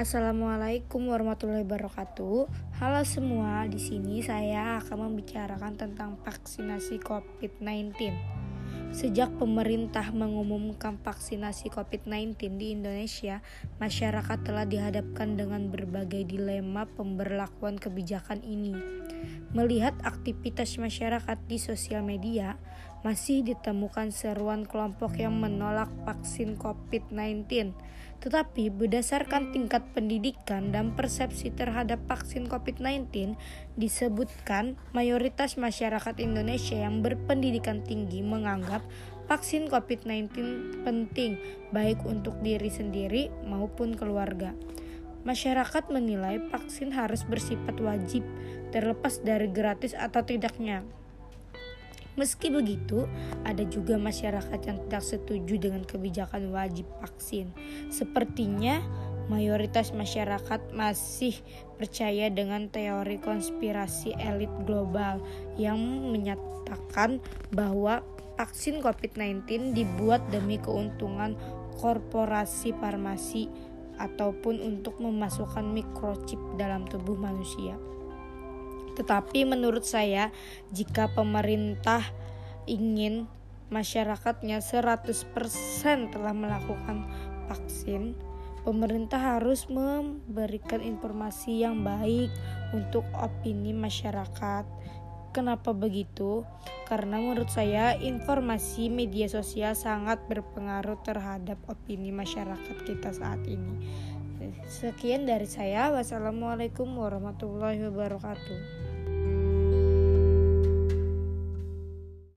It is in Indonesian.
Assalamualaikum warahmatullahi wabarakatuh. Halo semua, di sini saya akan membicarakan tentang vaksinasi COVID-19. Sejak pemerintah mengumumkan vaksinasi COVID-19 di Indonesia, masyarakat telah dihadapkan dengan berbagai dilema pemberlakuan kebijakan ini. Melihat aktivitas masyarakat di sosial media, masih ditemukan seruan kelompok yang menolak vaksin COVID-19 tetapi berdasarkan tingkat pendidikan dan persepsi terhadap vaksin COVID-19 disebutkan mayoritas masyarakat Indonesia yang berpendidikan tinggi menganggap vaksin COVID-19 penting baik untuk diri sendiri maupun keluarga. Masyarakat menilai vaksin harus bersifat wajib terlepas dari gratis atau tidaknya. Meski begitu, ada juga masyarakat yang tidak setuju dengan kebijakan wajib vaksin. Sepertinya mayoritas masyarakat masih percaya dengan teori konspirasi elit global yang menyatakan bahwa vaksin COVID-19 dibuat demi keuntungan korporasi farmasi ataupun untuk memasukkan microchip dalam tubuh manusia. Tetapi menurut saya jika pemerintah ingin masyarakatnya 100% telah melakukan vaksin, pemerintah harus memberikan informasi yang baik untuk opini masyarakat. Kenapa begitu? Karena menurut saya informasi media sosial sangat berpengaruh terhadap opini masyarakat kita saat ini. Sekian dari saya. Wassalamualaikum warahmatullahi wabarakatuh.